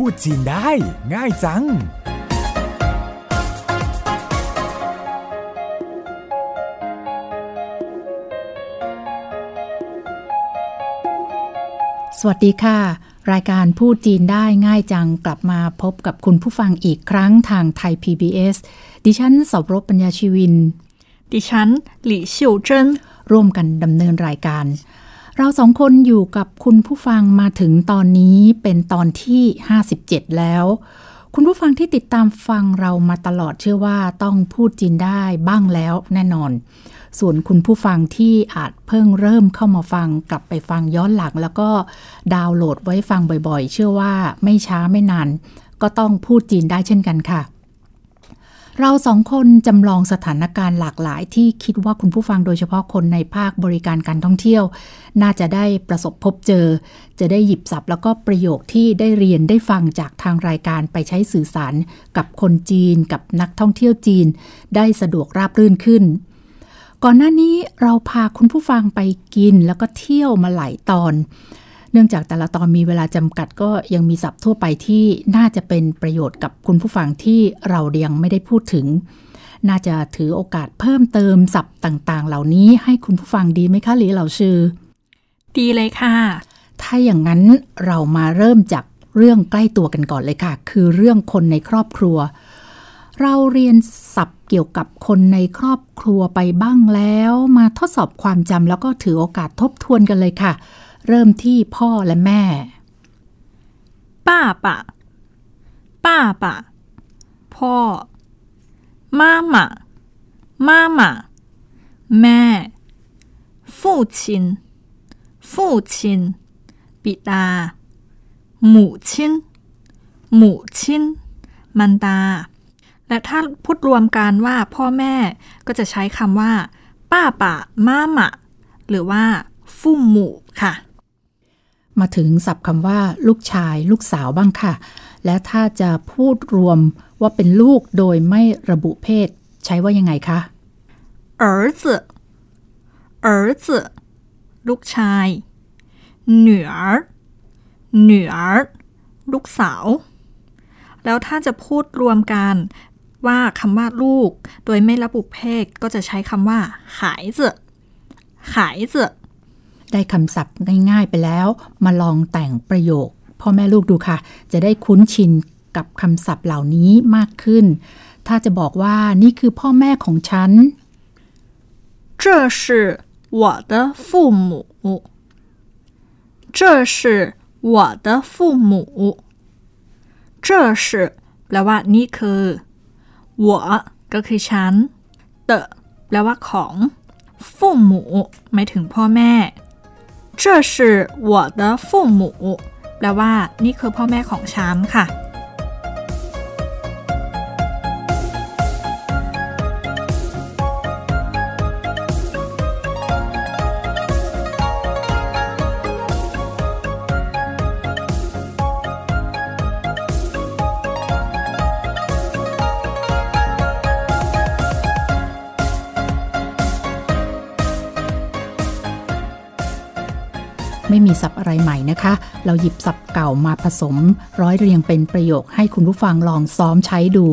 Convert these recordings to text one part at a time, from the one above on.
พูดจีนได้ ง่ายจัง สวัสดีค่ะ รายการพูดจีนได้ง่ายจังกลับมาพบกับคุณผู้ฟังอีกครั้งทางไทย PBS ดิฉันสบรบปัญญาชีวิน ดิฉัน หลี่ชิวเจิ้นร่วมกันดำเนินรายการ เราสองคนอยู่กับคุณผู้ฟังมาถึงตอนนี้เป็นตอนที่ 57 แล้ว คุณผู้ฟังที่ติดตามฟังเรามาตลอดเชื่อว่าต้องพูดจีนได้บ้างแล้วแน่นอน ส่วนคุณผู้ฟังที่อาจเพิ่งเริ่มเข้ามาฟังกลับไปฟังย้อนหลัง แล้วก็ดาวน์โหลดไว้ฟังบ่อยๆ เชื่อว่าไม่ช้าไม่นานก็ต้องพูดจีนได้เช่นกันค่ะ เราสองคนจำลองสถานการณ์หลากหลาย ที่คิดว่าคุณผู้ฟังโดยเฉพาะคนในภาคบริการการท่องเที่ยว น่าจะได้ประสบพบเจอ จะได้หยิบศัพท์แล้วก็ประโยคที่ได้เรียนได้ฟังจากทางรายการไปใช้สื่อสาร กับคนจีน กับนักท่องเที่ยวจีน ได้สะดวกราบรื่นขึ้น ก่อนหน้านี้เราพาคุณผู้ฟังไปกินแล้วก็เที่ยวมาหลายตอน นื่องจากแต่ละตอนมีเวลาจำกัดก็ยังมีศัพท์ทั่วไปที่น่าจะเป็นประโยชน์กับคุณผู้ฟังที่เรายังไม่ได้พูดถึง น่าจะถือโอกาสเพิ่มเติมศัพท์ต่างๆ เหล่านี้ให้คุณผู้ฟังดีไหมคะหรือเหล่าชื่อ ดีเลยค่ะ ถ้าอย่างนั้นเรามาเริ่มจากเรื่องใกล้ตัวกันก่อนเลยค่ะ คือเรื่องคนในครอบครัว เราเรียนศัพท์เกี่ยวกับคนในครอบครัวไปบ้างแล้ว มาทดสอบความจำแล้วก็ถือโอกาสทบทวนกันเลยค่ะ เริ่มที่พ่อและแม่ ป้าปะป้าปะพ่อมาม่ามาม่าแม่父亲父亲บิดาหมู่ชินหมู่ชินมันดา และถ้าพูดรวมกันว่าพ่อแม่ก็จะใช้คำว่า ป้าปะมาม่าหรือว่าฟุ่มหมู่ค่ะ มาถึงศัพท์คำว่า ลูกชาย ลูกสาวบ้างค่ะ และถ้าจะพูดรวมว่าเป็นลูกโดยไม่ระบุเพศ ใช้ว่ายังไงคะ 儿子儿子ลูกชาย女儿女儿ลูกสาว แล้วถ้าจะพูดรวมกันว่าคำว่าลูก โดยไม่ระบุเพศก็จะใช้คำว่า孩子孩子 ได้คำศัพท์ง่ายๆไปแล้ว มาลองแต่งประโยค พ่อแม่ลูกดูค่ะ จะได้คุ้นชินกับคำศัพท์เหล่านี้มากขึ้น ถ้าจะบอกว่านี่คือพ่อแม่ของฉัน 这是我的父母这是我的父母这是แปลว่านี่คือ我ก็คือฉัน的แปลว่าของ父母หมายถึงพ่อแม่ 这是我的父母แปลว่านี่คือพ่อแม่ของฉันค่ะ นะคะ เราหยิบศัพท์เก่ามาผสม ร้อยเรียงเป็นประโยคให้คุณผู้ฟังลองซ้อมใช้ดู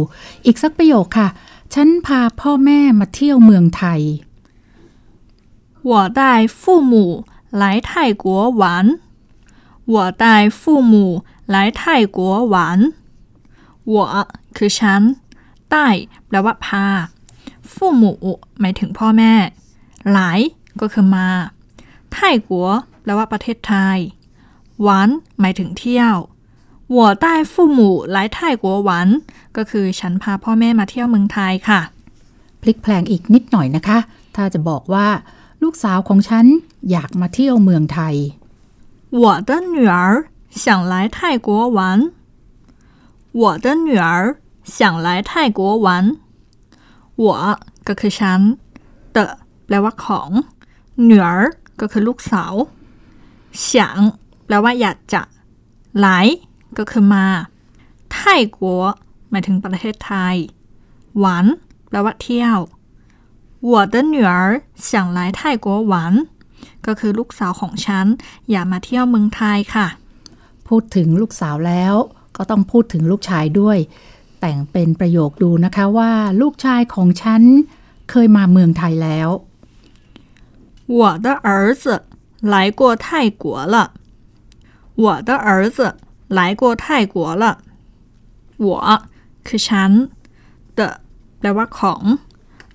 อีกสักประโยคค่ะ ฉันพาพ่อแม่มาเที่ยวเมืองไทย 我带父母来泰国玩。我带父母来泰国玩。我คือฉันใต้แปลว่าพาฟู่หมู่หมายถึงพ่อแม่ หลายก็คือมาไทกัวแปลว่าประเทศไทย หวานหมายถึงเที่ยว我带父母来泰国玩ก็คือฉันพาพ่อแม่มาเที่ยวเมืองไทยค่ะ พลิกแพลงอีกนิดหน่อยนะคะ ถ้าจะบอกว่า ลูกสาวของฉันอยากมาเที่ยวเมืองไทย 我的女儿想来泰国玩。我的女儿想来泰国玩。我ก็คือฉัน的แปลว่าของ女儿ก็คือลูกสาว想 แปลว่าอยากจะ来ก็คือมาไทกัวหมายถึงประเทศไทยหวานแปลว่าเที่ยว我的女儿想来泰国玩ก็คือลูกสาวของฉัน อยากมาเที่ยวเมืองไทยค่ะ พูดถึงลูกสาวแล้ว ก็ต้องพูดถึงลูกชายด้วย แต่งเป็นประโยคดูนะคะว่า ลูกชายของฉันเคยมาเมืองไทยแล้ว 我的儿子来过泰国了。 我的儿子来过泰国了。我คือฉัน the แปลว่าของ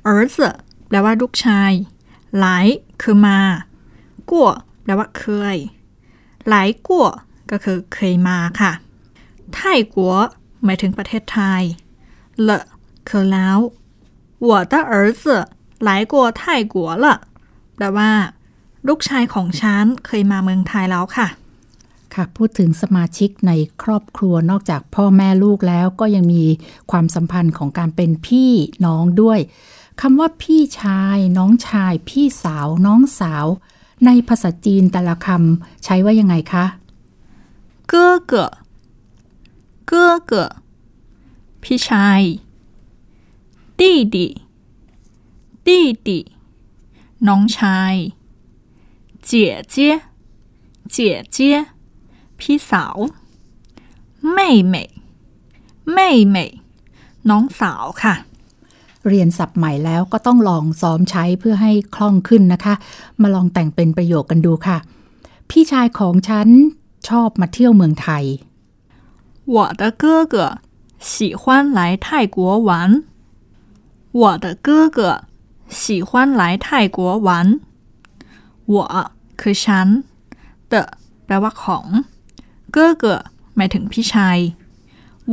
儿子แปลว่าลูกชายหลายคือมากัวแปลว่าเคย หลายกัวก็คือเคยมาค่ะ ไทยกัวหมายถึงประเทศไทยเลคือแล้ว我的儿子来过泰国了แปลว่า ลูกชายของฉันเคยมาเมืองไทยแล้วค่ะ ค่ะ พูดถึงสมาชิกในครอบครัวนอกจากพ่อแม่ลูกแล้วก็ยังมีความสัมพันธ์ของการเป็นพี่น้องด้วยคำว่าพี่ชาย น้องชาย พี่สาว น้องสาว ในภาษาจีนแต่ละคำใช้ว่ายังไงคะ 哥哥哥哥พี่ชาย弟弟弟弟น้องชาย姐姐姐姐 พี่สาว妹妹妹妹น้องสาวค่ะ เรียนศัพท์ใหม่แล้วก็ต้องลองซ้อมใช้เพื่อให้คล่องขึ้นนะคะ มาลองแต่งเป็นประโยคกันดูค่ะ พี่ชายของฉันชอบมาเที่ยวเมืองไทย 我的哥哥喜欢来泰国玩。我的哥哥喜欢来泰国玩。我คือฉัน the แปลว่าของ เก้อเกอหมายถึงพี่ชาย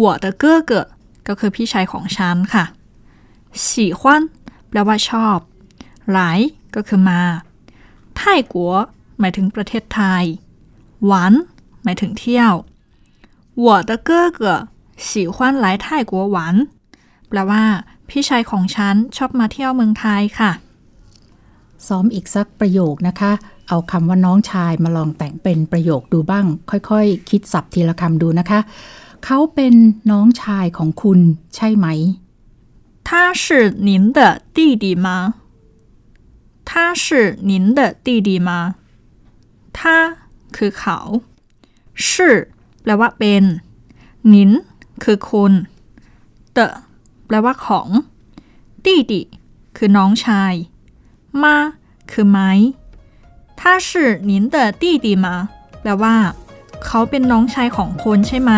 我的哥哥ก็คือพี่ชายของฉันค่ะ喜欢แปลว่าชอบหลายก็คือมาไทยกัวหมายถึงประเทศไทยหวานหมายถึงเที่ยว我的哥哥喜欢来泰国玩แปลว่า พี่ชายของฉันชอบมาเที่ยวเมืองไทยค่ะ ซ้อมอีกสักประโยคนะคะ เอาคำว่าน้องชายมาลองแต่งเป็นประโยคดูบ้าง ค่อยๆคคิดสับทีละคำดูนะคะ เขาเป็นน้องชายของคุณใช่ไหม他是您的弟弟吗他是您的弟弟吗他คือเขา是แปลว่าเป็นนินคือคุณเตแปลว่าของ弟弟คือน้องชายมาคือไห ม他是您的弟弟吗แปลว่า เขาเป็นน้องชายของคุณใช่ไหม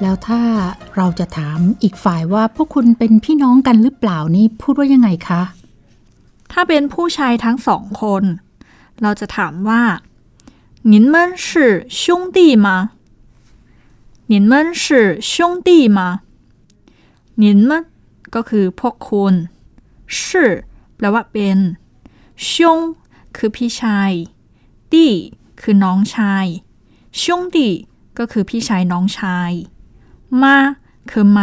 แล้วถ้าเราจะถามอีกฝ่ายว่าพวกคุณเป็นพี่น้องกันหรือเปล่านี่พูดว่ายังไงคะ ถ้าเป็นผู้ชายทั้งสองคน เราจะถามว่า你们是兄弟吗你们是兄弟吗你们ก็คือพวกคุณ是แปลว่าเป็น兄คือพี่ชายดีคือน้องชาย兄弟ก็คือพี่ชายน้องชาย มาคือไหม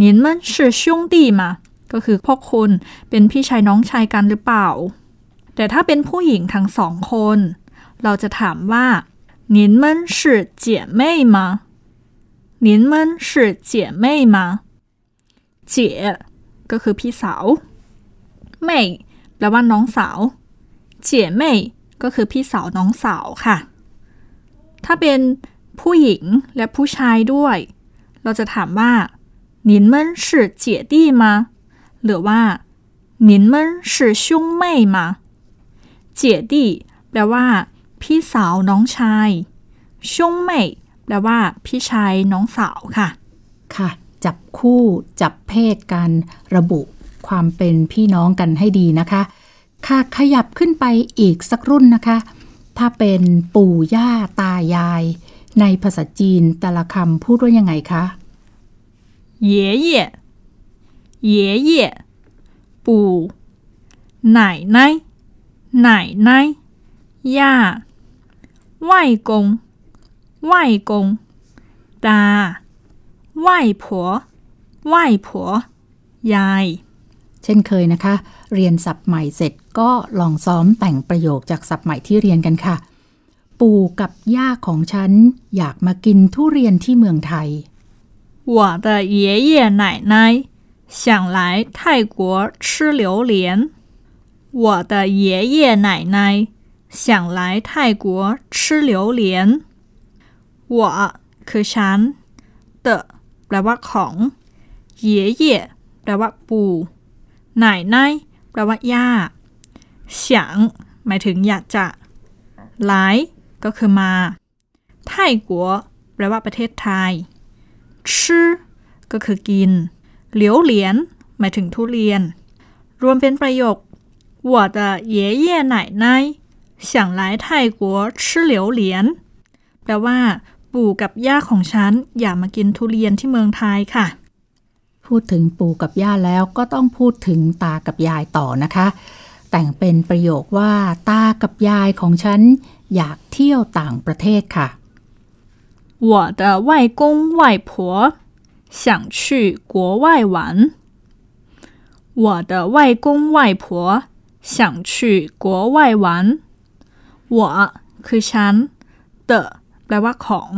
你们是兄弟吗ก็คือพวกคุณเป็นพี่ชายน้องชายกันหรือเปล่า แต่ถ้าเป็นผู้หญิงทั้งสองคน เราจะถามว่า你们是姐妹吗你们是姐妹吗เจ๋ก็คือพี่สาวเม่แปลว่าน้องสาว เจ๋เม่ก็คือพี่สาวน้องสาวค่ะ ถ้าเป็นผู้หญิงและผู้ชายด้วย เราจะถามว่า你们是姐弟吗หรือว่า你们是兄妹吗姐弟แปลว่า พี่สาวน้องชาย兄妹แปลว่า พี่ชายน้องสาวค่ะ ค่ะ จับคู่จับเพศกันระบุความเป็นพี่น้องกันให้ดีนะคะ ค่ะขยับขึ้นไปอีกสักรุ่นนะคะ ถ้าเป็นปู่ย่าตายาย ในภาษาจีนแต่ละคำพูดว่ายังไงคะเย่เย่เย่เย่ปู่ไหนไหนไหนไหนย่าไหวกตาไหวผัยาย เช่นเคยนะคะ เรียนศัพท์ใหม่เสร็จก็ลองซ้อมแต่งประโยคจากศัพท์ใหม่ที่เรียนกันค่ะ ปู่กับย่าของฉันอยากมากินทุเรียนที่เมืองไทย 我的爷爷奶奶想来泰国吃榴莲。我的爷爷奶奶想来泰国吃榴莲。我คือฉัน的แปลว่าของเย่เย่แปลว่าปู่ไหนไนแปลว่าย่าเฉียงหมายถึงอยากจะหลาย ก็คือมาไทกัวแปลว่าประเทศไทยชื่อก็คือกิน เหลียวเหลียน หมายถึงทุเรียน รวมเป็นประโยค我的爷爷奶奶想来泰国吃榴莲แปลว่า ปู่กับย่าของฉันอยากมากินทุเรียนที่เมืองไทยค่ะ พูดถึงปู่กับย่าแล้วก็ต้องพูดถึงตากับยายต่อนะคะ แต่งเป็นประโยคว่า ตากับยายของฉัน อยากเที่ยวต่างประเทศค่ะ 我的外公外婆想去国外玩。我的外公外婆想去国外玩。我คือฉัน的แปลว่าของ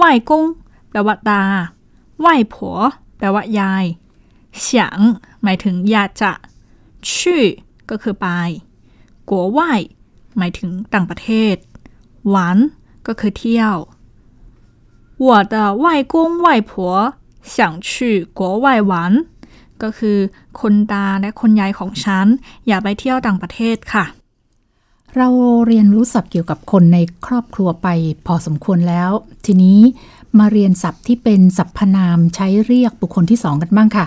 外公แปลว่าตา外婆แปลว่ายาย想หมายถึงอยากจะชื่อก็คือไปกัวไหว หมายถึงต่างประเทศ หวานก็คือเที่ยว 我的外公外婆想去国外玩ก็คือคนตาและคนยายของฉัน อยากไปเที่ยวต่างประเทศค่ะ เราเรียนรู้ศัพท์เกี่ยวกับคนในครอบครัวไปพอสมควรแล้ว ทีนี้มาเรียนศัพท์ที่เป็นสรรพนามใช้เรียกบุคคลที่สองกันบ้างค่ะ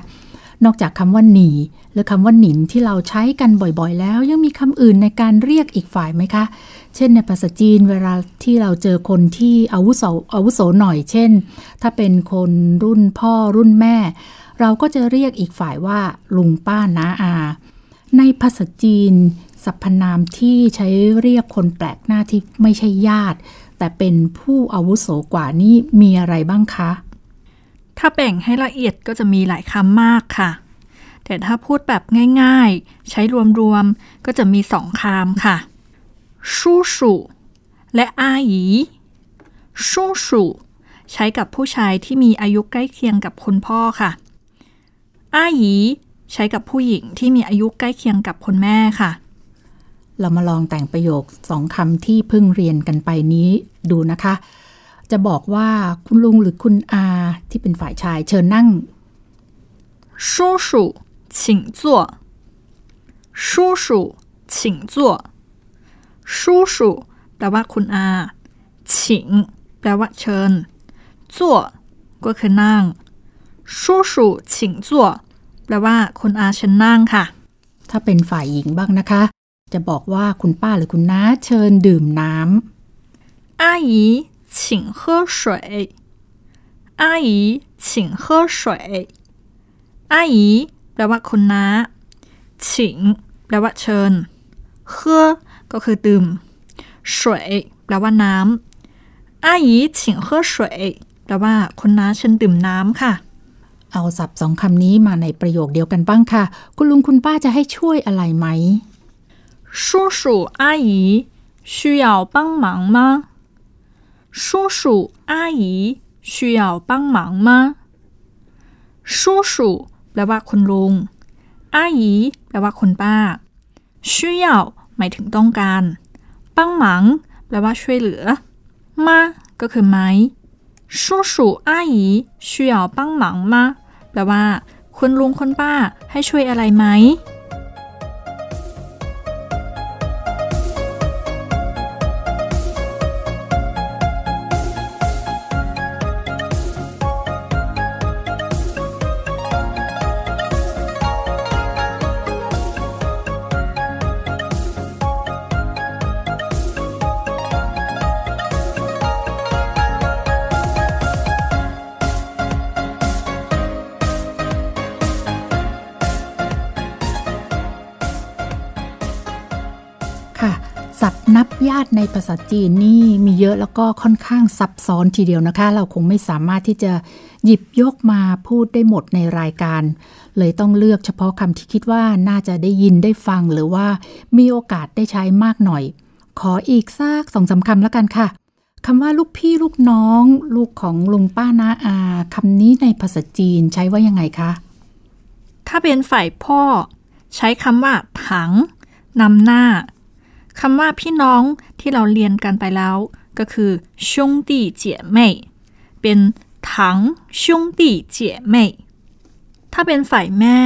นอกจากคำว่าหนีหรือคำว่าหนินที่เราใช้กันบ่อยๆ แล้ว ยังมีคำอื่นในการเรียกอีกฝ่ายไหมคะ เช่นในภาษาจีนเวลาที่เราเจอคนที่อาวุโสอาวุโสหน่อย เช่น ถ้าเป็นคนรุ่นพ่อรุ่นแม่ เราก็จะเรียกอีกฝ่ายว่าลุงป้าน้าอา ในภาษาจีนสรรพนามที่ใช้เรียกคนแปลกหน้าที่ไม่ใช่ญาติ แต่เป็นผู้อาวุโสกว่านี่มีอะไรบ้างคะ ถ้าแบ่งให้ละเอียดก็จะมีหลายคำมากค่ะ แต่ถ้าพูดแบบง่ายๆ ใช้รวมๆ ก็จะมีสองคำค่ะชูชูและอาหยีชูชูใช้กับผู้ชายที่มีอายุใกล้เคียงกับคุณพ่อค่ะ อาหยีใช้กับผู้หญิงที่มีอายุใกล้เคียงกับคุณแม่ค่ะ เรามาลองแต่งประโยคสองคำที่เพิ่งเรียนกันไปนี้ดูนะคะ จะบอกว่าคุณลุงหรือคุณอาที่เป็นฝ่ายชายเชิญนั่ง 叔叔，请坐。叔叔，请坐。叔叔แปลว่าคุณอา ฉิงแปลว่าเชิญจั่วก็คือนั่งชู่ชูฉิงจั่วแปลว่าคุณอาเชิญนั่งค่ะ ถ้าเป็นฝ่ายหญิงบ้างนะคะ จะบอกว่าคุณป้าหรือคุณน้าเชิญดื่มน้ำ 阿姨 请喝水阿姨请喝水อาหยีแปลว่าคุณน้า ฉิง แปลว่าเชิญเคอก็คือดื่มสวยแปลว่าน้ำอาหยีฉิงเคอสวยแปลว่าคุณน้าเชิญดื่มน้ำค่ะ เอาศัพท์สองคำนี้มาในประโยคเดียวกันบ้างค่ะ คุณลุงคุณป้าจะให้ช่วยอะไรไหม 叔叔阿姨需要帮忙吗 叔叔阿姨需要帮忙吗叔叔แปลว่าคุณลุง อาหยีแปลว่าคุณป้าช่วยหมายถึงต้องการปังหมังแปลว่าช่วยเหลือ มาก็คือไหม叔叔阿姨需要帮忙吗แปลว่า คุณลุงคุณป้าให้ช่วยอะไรไหม ญาติในภาษาจีนนี่มีเยอะแล้วก็ค่อนข้างซับซ้อนทีเดียวนะคะ เราคงไม่สามารถที่จะหยิบยกมาพูดได้หมดในรายการ เลยต้องเลือกเฉพาะคำที่คิดว่าน่าจะได้ยินได้ฟังหรือว่ามีโอกาสได้ใช้มากหน่อย ขออีกซากสองสาคำแล้วกันค่ะคำว่าลูกพี่ลูกน้อง ลูกของลุงป้านาอาคำนี้ในภาษาจีนใช้ว่ายังไงคะ ถ้าเป็นฝ่ายพ่อ ใช้คำว่าถังนำหน้า คำว่าพี่น้องที่เราเรียนกันไปแล้ว ก็คือ兄弟姐妹เป็นถัง兄弟姐妹ถ้าเป็นฝ่ายแม่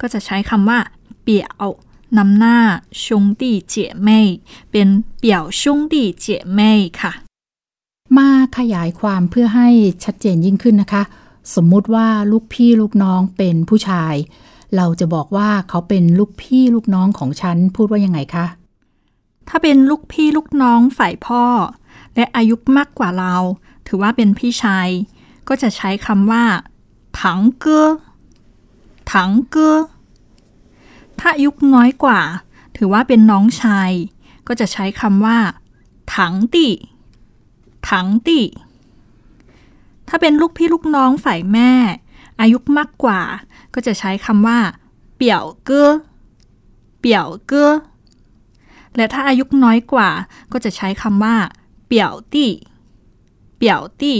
ก็จะใช้คำว่า เปี่ยวนำหน้า兄弟姐妹เป็นเปี่ยว兄弟姐妹ค่ะ มาขยายความเพื่อให้ชัดเจนยิ่งขึ้นนะคะ สมมุติว่าลูกพี่ลูกน้องเป็นผู้ชาย เราจะบอกว่าเขาเป็นลูกพี่ลูกน้องของฉันพูดว่ายังไงคะ ถ้าเป็นลูกพี่ลูกน้องฝ่ายพ่อ และอายุมากกว่าเรา ถือว่าเป็นพี่ชาย ก็จะใช้คำว่าถังเก้อถังเก้อถ้าอายุน้อยกว่า ถือว่าเป็นน้องชาย ก็จะใช้คำว่าถังตีถังตีถ้าเป็นลูกพี่ลูกน้องฝ่ายแม่ อายุมากกว่า ก็จะใช้คำว่า เปี่ยวเก้อเปี่ยวเก้อ และถ้าอายุน้อยกว่าก็จะใช้คำว่า เปี่ยวตี้ เปี่ยวตี้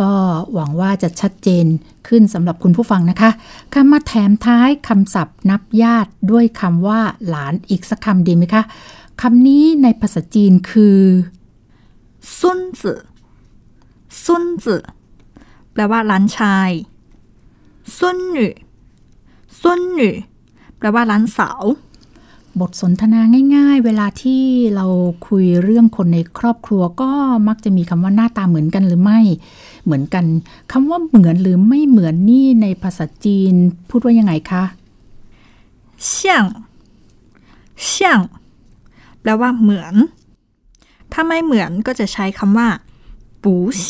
ก็หวังว่าจะชัดเจนขึ้นสำหรับคุณผู้ฟังนะคะคำมาแถมท้ายคำศัพท์นับญาติด้วยคำว่าหลานอีกสักคำดีไหมคะคำนี้ในภาษาจีนคือซุนจือซุนจือแปลว่าหลานชายซุนหนูซุนหนูแปลว่าหลานสาว บทสนทนาง่าย ๆ เวลาที่เราคุยเรื่องคนในครอบครัวก็มักจะมีคำว่าหน้าตาเหมือนกันหรือไม่ เหมือนกันคำว่าเหมือนหรือไม่เหมือนนี่ในภาษาจีนพูดว่ายังไงคะ像像แปลว่าเหมือน ถ้าไม่เหมือนก็จะใช้คำว่า不像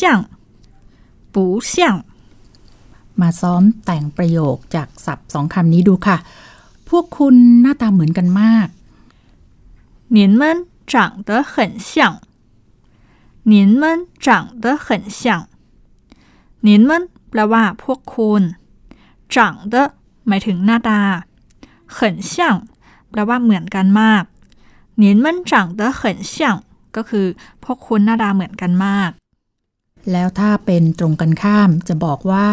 不像มาซ้อมแต่งประโยคจากศัพท์สองคำนี้ดูค่ะ พวกคุณหน้าตาเหมือนกันมาก你们长得很像你们长得很像你们แปลว่าพวกคุณ长得หมายถึงหน้าตา很像แปลว่าเหมือนกันมาก你们长得很像ก็คือพวกคุณหน้าตาเหมือนกันมาก แล้วถ้าเป็นตรงกันข้ามจะบอกว่า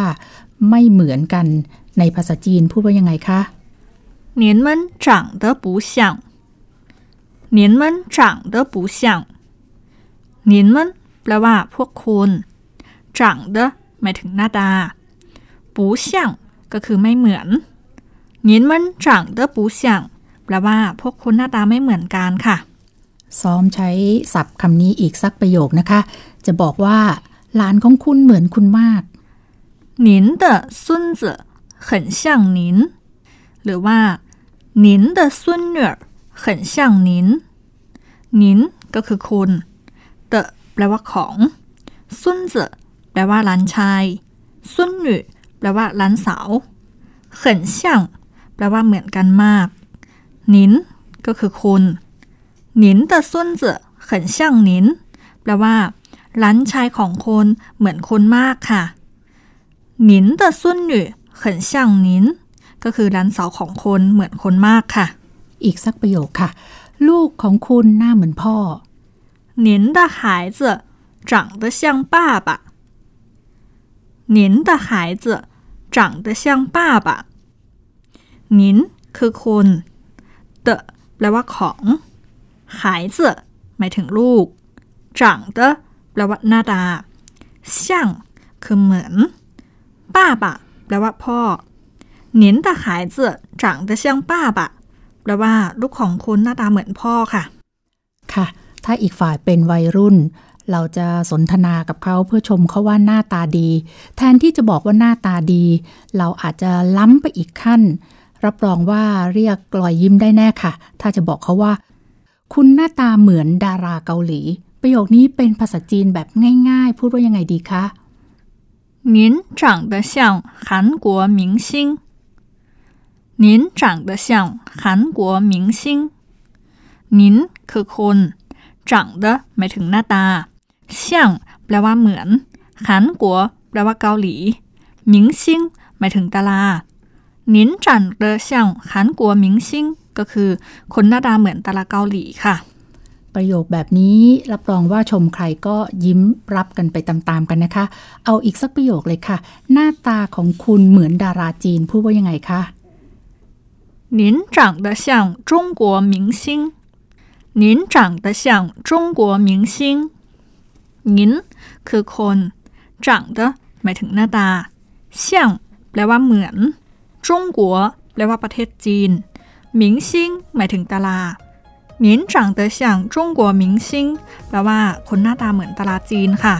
ไม่เหมือนกันในภาษาจีนพูดว่ายังไงคะ 你们长得不像，你们长得不像，你们แปลว่าพวกคุณ长得หมายถึงหน้าตา不像ก็คือไม่เหมือน你们长得不像แปลว่าพวกคุณหน้าตาไม่เหมือนกันค่ะ ซ้อมใช้ศัพท์คำนี้อีกสักประโยคนะคะ จะบอกว่าหลานของคุณเหมือนคุณมาก您的孙子很像您หรือว่า 您的孙女儿很像您您ก็คือคุณ的แปลว่าของ孙子แปลว่าหลานชาย孙女แปลว่าหลานสาว很像แปลว่าเหมือนกันมาก您ก็คือคุณ您的孙子很像您แปลว่าหลานชายของคนเหมือนคนมากค่ะ您的孙女很像您 ก็คือหลานสาวของคนเหมือนคนมากค่ะ อีกสักประโยคค่ะ ลูกของคุณหน้าเหมือนพ่อ您的孩子长得像爸爸您的孩子长得像爸爸您คือคุณ的แปลว่าของ孩子หมายถึงลูก长的แปลว่าหน้าตา像คือเหมือนป้าปะแปลว่าพ่อ 您的孩子长得像爸爸แปลว่าลูกของคุณหน้าตาเหมือนพ่อค่ะ ค่ะ ถ้าอีกฝ่ายเป็นวัยรุ่น เราจะสนทนากับเขาเพื่อชมเขาว่าหน้าตาดี แทนที่จะบอกว่าหน้าตาดี เราอาจจะล้ำไปอีกขั้น รับรองว่าเรียกกลอยยิ้มได้แน่ค่ะ ถ้าจะบอกเขาว่า คุณหน้าตาเหมือนดาราเกาหลี ประโยคนี้เป็นภาษาจีนแบบง่ายๆ พูดว่ายังไงดีคะ您长得像韩国明星 您长得像韩国明星您คือคน 长的หมายถึงหน้าตา像แปลว่าเหมือน韩国แปลว่าเกาหลี明星หมายถึงดารา您长得像韩国明星ก็คือคนหน้าตาเหมือนดาราเกาหลีค่ะ ประโยคแบบนี้รับรองว่าชมใครก็ยิ้มรับกันไปตามๆกันนะคะ เอาอีกสักประโยคเลยค่ะ หน้าตาของคุณเหมือนดาราจีนพูดว่ายังไงคะ 您长得像中国明星。您长得像中国明星。您คือคน长得หมายถึงหน้าตา像แปลว่าเหมือน中国แปลว่าประเทศจีน明星หมายถึงดารา您长得像中国明星แปลว่าคนหน้าตาเหมือนดาราจีนค่ะ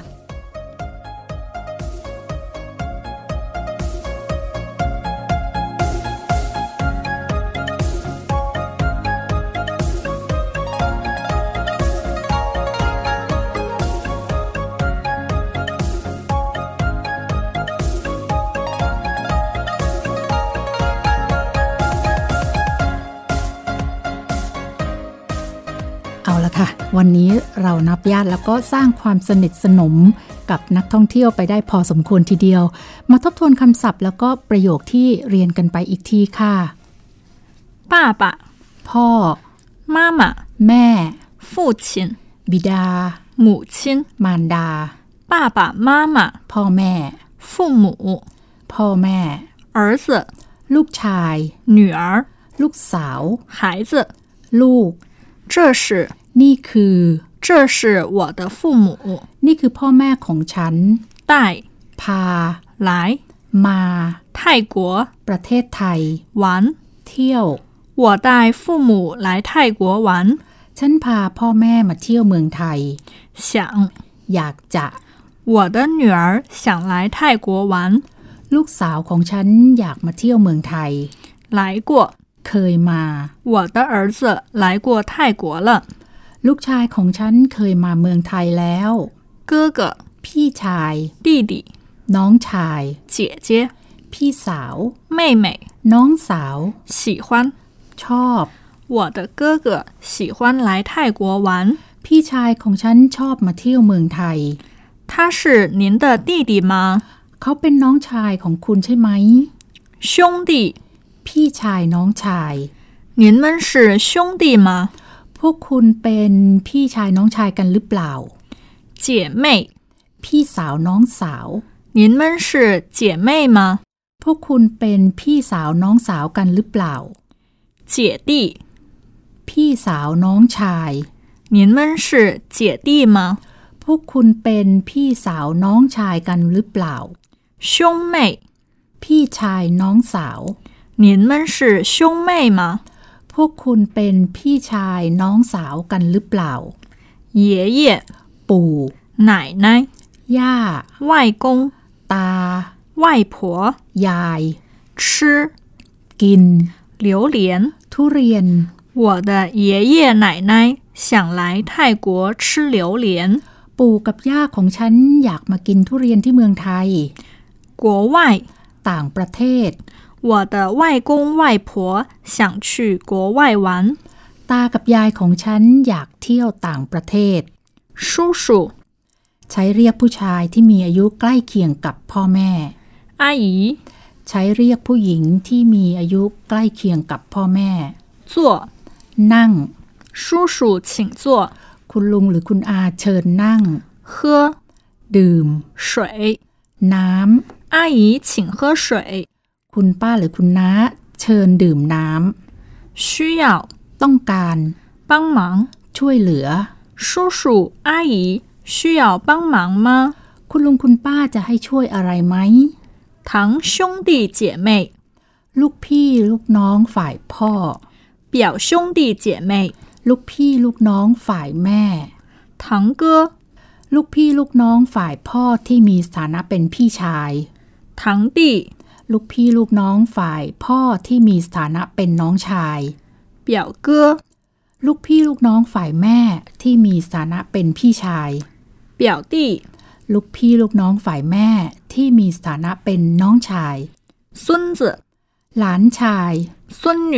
ค่ะ วันนี้เรานับญาติแล้วก็สร้างความสนิทสนมกับนักท่องเที่ยวไปได้พอสมควรทีเดียว มาทบทวนคำศัพท์แล้วก็ประโยคที่เรียนกันไปอีกทีค่ะ 爸爸 พ่อ 妈妈 แม่ 父亲 บิดา 母亲 มารดา 爸爸妈妈 พ่อแม่ 父母 พ่อแม่ 儿子 ลูกชาย 女儿 ลูกสาว 孩子 ลูก 这是 นี่คือ 这是我的父母 นี่คือพ่อแม่ของฉัน 带 พา 来 มา 泰国 ประเทศไทย 玩。 เที่ยว 我带父母来泰国玩， ฉันพาพ่อแม่มาเที่ยวเมืองไทย 想 อยากจะ 我的女儿想来泰国玩， ลูกสาวของฉันอยากมาเที่ยวเมืองไทย 来过。 เคยมา 我的儿子来过泰国了， ลูกชายของฉันเคยมาเมืองไทยแล้ว 哥哥、 พี่ชาย 弟弟、 น้องชาย 姐姐、 พี่สาว 妹妹 น้องสาว 喜欢。 ชอบ 我的哥哥喜欢来泰国玩， พี่ชายของฉันชอบมาเที่ยวเมืองไทย 他是您的弟弟吗？ เขาเป็นน้องชายของคุณใช่ไหม 兄弟， พี่ชายน้องชาย 您们是兄弟吗？ พวกคุณเป็นพี่ชายน้องชายกันหรือเปล่า 姐妹， พี่สาวน้องสาว 您们是姐妹吗？ พวกคุณเป็นพี่สาวน้องสาวกันหรือเปล่า 姐弟， พี่สาวน้องชาย 您们是姐弟吗？ พวกคุณเป็นพี่สาวน้องชายกันหรือเปล่า 兄妹， พี่ชายน้องสาว 您们是兄妹吗？ พวกคุณเป็นพี่ชายน้องสาวกันหรือเปล่า 爷爷、 ปู่ 奶奶、 ย่า 外公、 ตา 外婆 ยาย 吃 กิน 榴莲。 ทุเรียน 我的爷爷奶奶想来泰国吃榴莲。 ปู่กับย่าของฉันอยากมากินทุเรียนที่เมืองไทย 国外， ต่างประเทศ 我的外公外婆想去国外玩。 ตากับยายของฉันอยากเที่ยวต่างประเทศ 叔叔、 ใช้เรียกผู้ชายที่มีอายุใกล้เคียงกับพ่อแม่ 阿姨， ใช้เรียกผู้หญิงที่มีอายุใกล้เคียงกับพ่อแม่ 坐。 นั่ง 叔叔，请坐。 คุณลุงหรือคุณอาเชิญนั่ง 喝 ดื่ม 水。 น้ 阿姨，请喝水。 ำ คุณป้าหรือคุณน้า เชิญดื่มน้ 需要 ำ ต้องการ 帮忙。 ช่วยเหลือ 叔叔阿姨需要帮忙吗？ คุณลุงคุณป้าจะให้ช่วยอะไรไหม 堂兄弟姐妹、 ลูกพี่ลูกน้องฝ่ายพ่อ 表兄弟姐妹、 ลูกพี่ลูกน้องฝ่ายแม่ 堂哥、 ลูกพี่ลูกน้องฝ่ายพ่อที่มีสถานะเป็นพี่ชาย 堂弟、 ลูกพี่ลูกน้องฝ่ายพ่อที่มีสถานะเป็นน้องชาย 表哥、 ลูกพี่ลูกน้องฝ่ายแม่ที่มีสถานะเป็นพี่ชาย 表弟、 ลูกพี่ลูกน้องฝ่ายแม่ที่มีสถานะเป็นน้องชาย 孙子、 หลานชาย 孙女、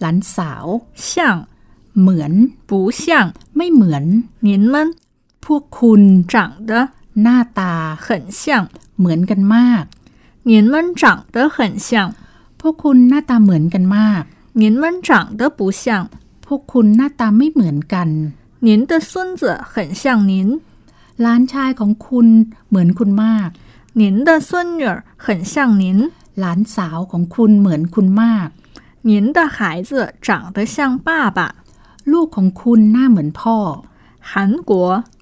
หลานสาว 像、 เหมือน 不像 ไม่เหมือน 您们 พวกคุณ 长得 หน้าตา 很像， เหมือนกันมาก 您们长得很像， พวกคุณหน้าตาเหมือนกันมาก 您们长得不像， พวกคุณหน้าตาไม่เหมือนกัน 您的孙子很像您， หลานชายของคุณเหมือนคุณมาก 您的孙女儿很像您， หลานสาวของคุณเหมือนคุณมาก 您的孩子长得像爸爸。 ลูกของคุณหน้าเหมือนพ่อ 韩国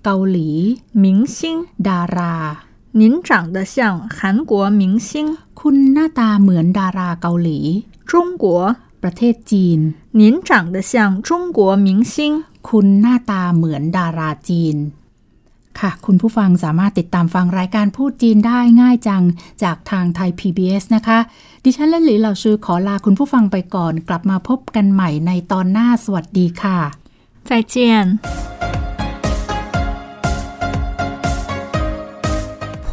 เกาหลี 明星， ดารา 您长得像韩国明星。 คุณหน้าตาเหมือนดาราเกาหลี 中国， ประเทศจีน 您长得像中国明星。 คุณหน้าตาเหมือนดาราจีน ค่ะ คุณผู้ฟังสามารถติดตามฟังรายการพูดจีนได้ง่ายจังจากทางไทย PBS นะคะ ดิฉันและหลีเหล่าชื่อขอลาคุณผู้ฟังไปก่อน กลับมาพบกันใหม่ในตอนหน้าสวัสดีค่ะ 再见。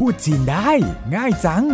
พูดจีนได้ ง่ายจัง